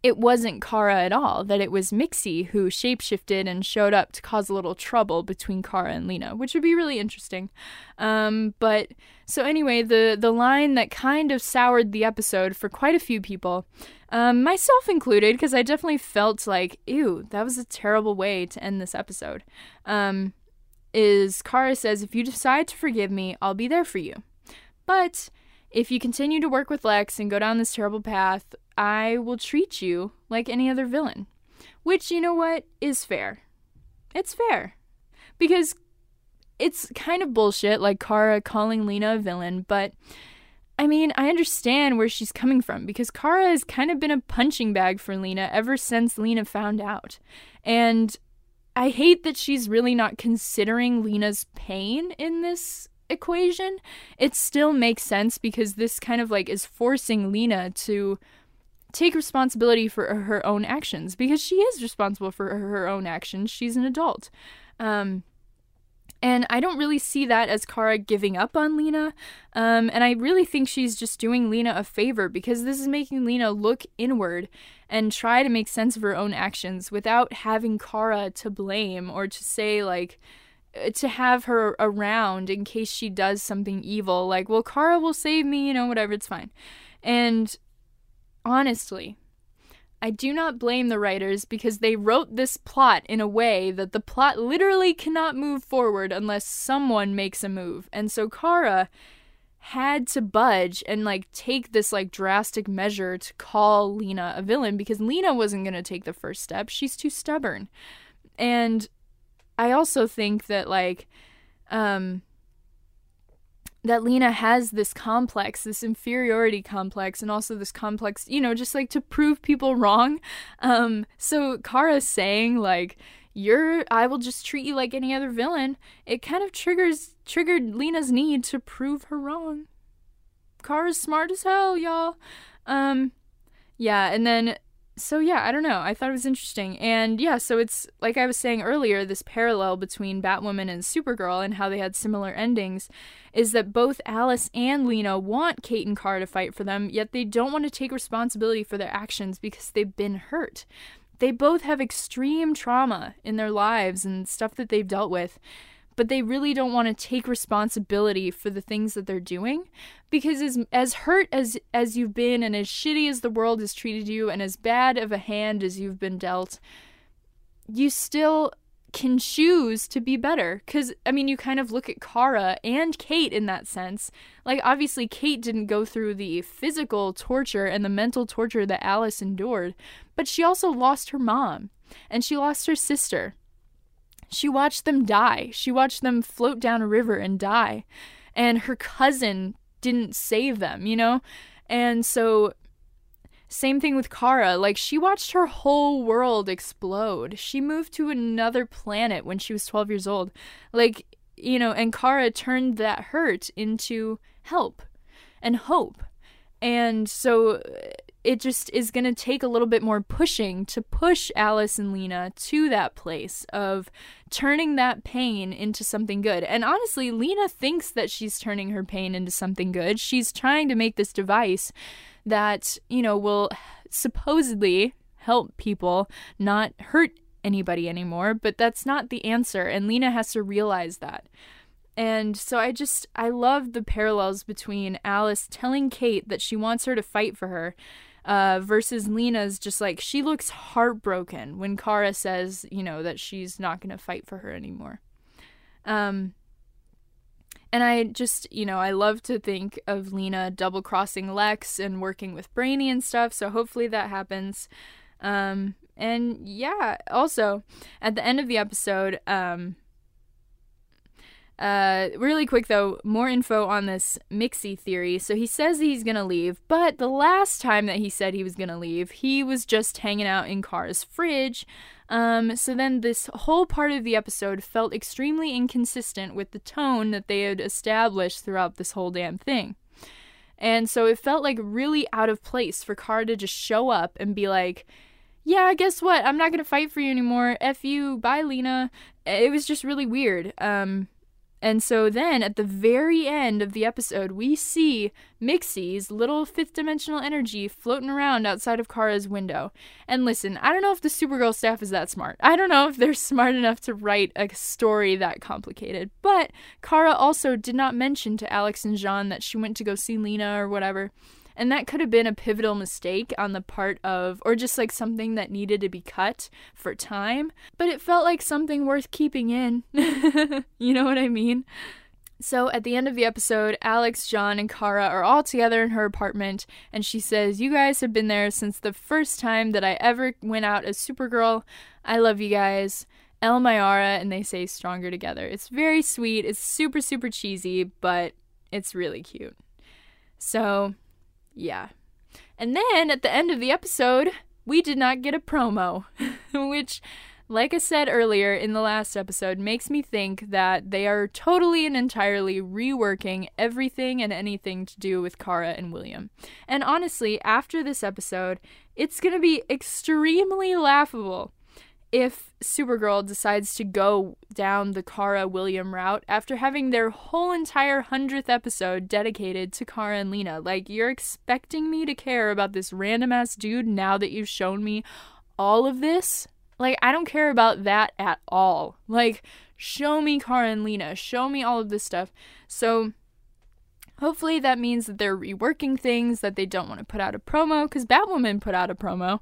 it wasn't Kara at all, that it was Mixie who shapeshifted and showed up to cause a little trouble between Kara and Lena, which would be really interesting. Um, but so anyway, the the line that kind of soured the episode for quite a few people, um, myself included, because I definitely felt like, ew, that was a terrible way to end this episode. Um, is Kara says, if you decide to forgive me, I'll be there for you. But if you continue to work with Lex and go down this terrible path, I will treat you like any other villain. Which, you know what, is fair. It's fair. Because it's kind of bullshit, like Kara calling Lena a villain, but I mean, I understand where she's coming from because Kara has kind of been a punching bag for Lena ever since Lena found out. And I hate that she's really not considering Lena's pain in this equation. It still makes sense because this kind of like is forcing Lena to take responsibility for her own actions because she is responsible for her own actions. She's an adult. Um, And I don't really see that as Kara giving up on Lena. Um, and I really think she's just doing Lena a favor because this is making Lena look inward and try to make sense of her own actions without having Kara to blame or to say, like, uh, to have her around in case she does something evil. Like, well, Kara will save me, you know, whatever, it's fine. And honestly, I do not blame the writers because they wrote this plot in a way that the plot literally cannot move forward unless someone makes a move. And so Kara had to budge and like take this like drastic measure to call Lena a villain because Lena wasn't going to take the first step. She's too stubborn. And I also think that like um that Lena has this complex, this inferiority complex, and also this complex, you know, just like to prove people wrong. Um, so Kara saying like, "You're, I will just treat you like any other villain," it kind of triggers triggered Lena's need to prove her wrong. Kara's smart as hell, y'all. Um, yeah, and then so yeah, I don't know. I thought it was interesting. And yeah, so it's like I was saying earlier, this parallel between Batwoman and Supergirl and how they had similar endings is that both Alice and Lena want Kate and Kara to fight for them, yet they don't want to take responsibility for their actions because they've been hurt. They both have extreme trauma in their lives and stuff that they've dealt with but they really don't want to take responsibility for the things that they're doing because as as hurt as as you've been and as shitty as the world has treated you and as bad of a hand as you've been dealt you still can choose to be better. Cuz I mean you kind of look at Kara and Kate in that sense. Like obviously Kate didn't go through the physical torture and the mental torture that Alice endured but she also lost her mom and she lost her sister she watched them die. She watched them float down a river and die. And her cousin didn't save them, you know? And so, same thing with Kara. Like, she watched her whole world explode. She moved to another planet when she was 12 years old. Like, you know, and Kara turned that hurt into help and hope. And so it just is going to take a little bit more pushing to push Alice and Lena to that place of turning that pain into something good. And honestly, Lena thinks that she's turning her pain into something good. She's trying to make this device that, you know, will supposedly help people not hurt anybody anymore, but that's not the answer. And Lena has to realize that. And so I just, I love the parallels between Alice telling Kate that she wants her to fight for her uh, versus Lena's just like she looks heartbroken when Kara says, you know, that she's not going to fight for her anymore. Um, and I just, you know, I love to think of Lena double crossing Lex and working with Brainy and stuff. So hopefully that happens. Um, and yeah, also at the end of the episode, um, uh, really quick though, more info on this Mixie theory. So he says he's gonna leave, but the last time that he said he was gonna leave, he was just hanging out in Kara's fridge. Um, so then this whole part of the episode felt extremely inconsistent with the tone that they had established throughout this whole damn thing. And so it felt like really out of place for Kara to just show up and be like, yeah, guess what? I'm not gonna fight for you anymore. F you, bye, Lena. It was just really weird. Um, and so then at the very end of the episode, we see Mixie's little fifth dimensional energy floating around outside of Kara's window. And listen, I don't know if the Supergirl staff is that smart. I don't know if they're smart enough to write a story that complicated. But Kara also did not mention to Alex and J'onn that she went to go see Lena or whatever. And that could have been a pivotal mistake on the part of, or just like something that needed to be cut for time. But it felt like something worth keeping in. you know what I mean? So at the end of the episode, Alex, J'onn, and Kara are all together in her apartment, and she says, You guys have been there since the first time that I ever went out as Supergirl. I love you guys. El Mayarah, and they say stronger together. It's very sweet. It's super, super cheesy, but it's really cute. So yeah. And then at the end of the episode, we did not get a promo, which, like I said earlier in the last episode, makes me think that they are totally and entirely reworking everything and anything to do with Kara and William. And honestly, after this episode, it's going to be extremely laughable if Supergirl decides to go down the Kara William route after having their whole entire 100th episode dedicated to Kara and Lena. Like, you're expecting me to care about this random ass dude now that you've shown me all of this? Like, I don't care about that at all. Like, show me Kara and Lena, show me all of this stuff. So, hopefully, that means that they're reworking things, that they don't want to put out a promo, because Batwoman put out a promo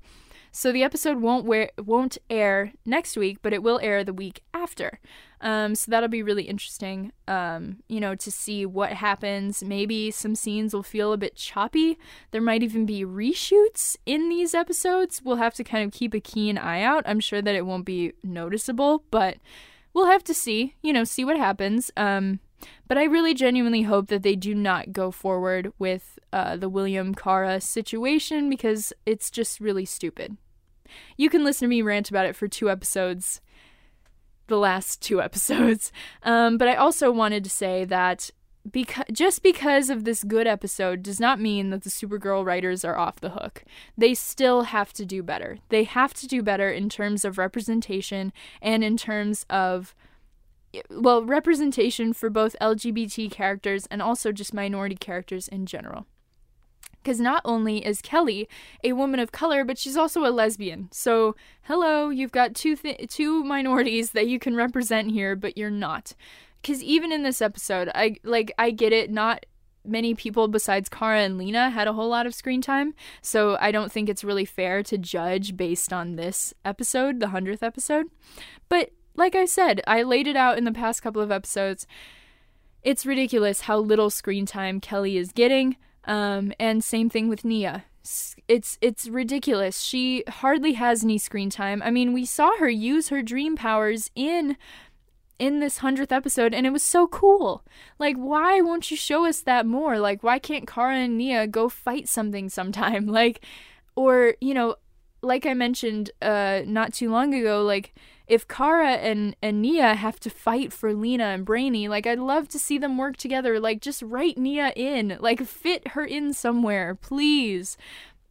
so the episode won't wear, won't air next week, but it will air the week after. Um, so that'll be really interesting, um, you know, to see what happens. Maybe some scenes will feel a bit choppy. There might even be reshoots in these episodes. We'll have to kind of keep a keen eye out. I'm sure that it won't be noticeable, but we'll have to see, you know, see what happens. Um, but I really genuinely hope that they do not go forward with uh, the William Kara situation because it's just really stupid. You can listen to me rant about it for two episodes, the last two episodes. Um, but I also wanted to say that because just because of this good episode does not mean that the Supergirl writers are off the hook. They still have to do better. They have to do better in terms of representation and in terms of well, representation for both LGBT characters and also just minority characters in general because not only is Kelly a woman of color, but she's also a lesbian. So, hello, you've got two th- two minorities that you can represent here, but you're not. Because even in this episode, I like I get it. Not many people besides Kara and Lena had a whole lot of screen time, so I don't think it's really fair to judge based on this episode, the hundredth episode. But like I said, I laid it out in the past couple of episodes. It's ridiculous how little screen time Kelly is getting. Um, and same thing with Nia. It's it's ridiculous. She hardly has any screen time. I mean, we saw her use her dream powers in in this 100th episode and it was so cool. Like why won't you show us that more? Like why can't Kara and Nia go fight something sometime? Like or, you know, like I mentioned uh not too long ago, like if Kara and, and Nia have to fight for Lena and Brainy, like I'd love to see them work together. Like just write Nia in, like fit her in somewhere, please.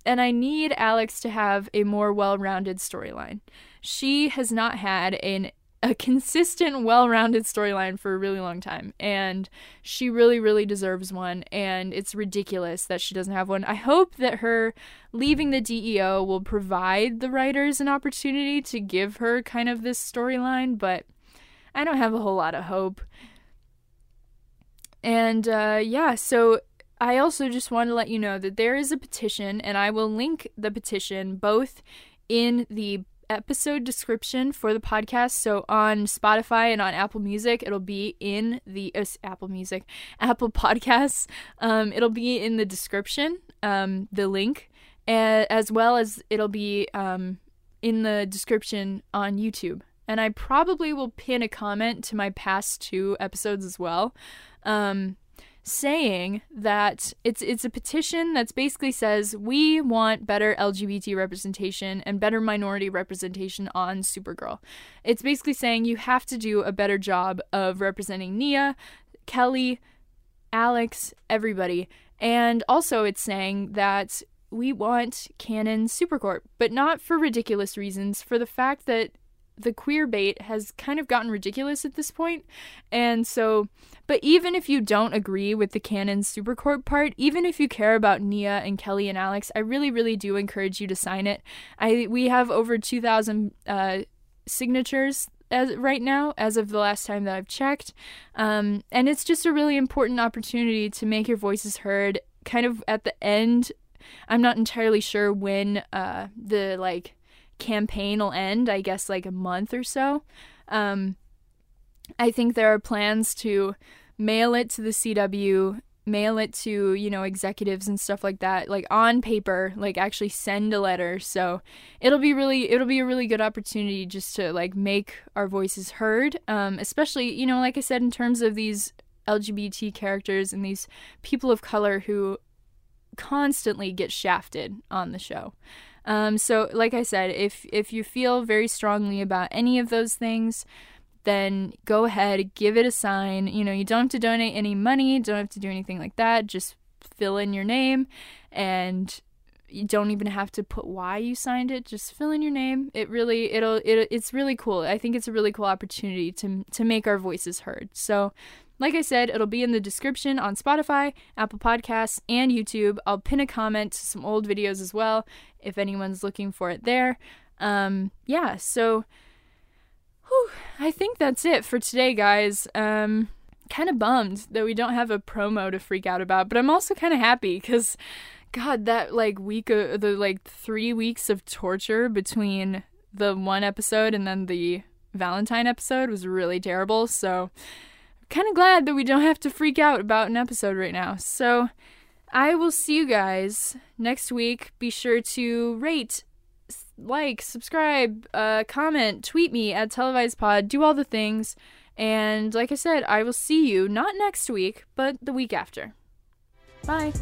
And I need Alex to have a more well rounded storyline. She has not had an a consistent, well rounded storyline for a really long time. And she really, really deserves one. And it's ridiculous that she doesn't have one. I hope that her leaving the DEO will provide the writers an opportunity to give her kind of this storyline, but I don't have a whole lot of hope. And uh, yeah, so I also just want to let you know that there is a petition, and I will link the petition both in the episode description for the podcast. So on Spotify and on Apple Music, it'll be in the uh, Apple Music, Apple Podcasts. Um, it'll be in the description, um, the link, as well as it'll be um, in the description on YouTube. And I probably will pin a comment to my past two episodes as well. Um, saying that it's it's a petition that's basically says we want better LGBT representation and better minority representation on Supergirl. It's basically saying you have to do a better job of representing Nia, Kelly, Alex, everybody. And also it's saying that we want canon Supercorp, but not for ridiculous reasons, for the fact that the queer bait has kind of gotten ridiculous at this point. And so, but even if you don't agree with the canon Supercorp part, even if you care about Nia and Kelly and Alex, I really, really do encourage you to sign it. I we have over 2,000 uh, signatures as right now, as of the last time that I've checked, um, and it's just a really important opportunity to make your voices heard. Kind of at the end, I'm not entirely sure when uh, the like campaign will end, I guess like a month or so. Um, I think there are plans to mail it to the CW, mail it to, you know, executives and stuff like that, like on paper, like actually send a letter. So it'll be really, it'll be a really good opportunity just to like make our voices heard. Um, especially, you know, like I said, in terms of these LGBT characters and these people of color who constantly get shafted on the show. Um, so, like I said, if if you feel very strongly about any of those things, then go ahead, give it a sign. You know, you don't have to donate any money, don't have to do anything like that. Just fill in your name and you don't even have to put why you signed it just fill in your name it really it'll it, it's really cool i think it's a really cool opportunity to to make our voices heard so like I said, it'll be in the description on Spotify, Apple Podcasts, and YouTube. I'll pin a comment to some old videos as well if anyone's looking for it there. Um, yeah, so whew, I think that's it for today, guys. Um, kind of bummed that we don't have a promo to freak out about, but I'm also kind of happy because, God, that like week of the like three weeks of torture between the one episode and then the Valentine episode was really terrible. So, kind of glad that we don't have to freak out about an episode right now. So I will see you guys next week. Be sure to rate, like, subscribe, uh, comment, tweet me at televisedpod, do all the things. And like I said, I will see you not next week, but the week after. Bye.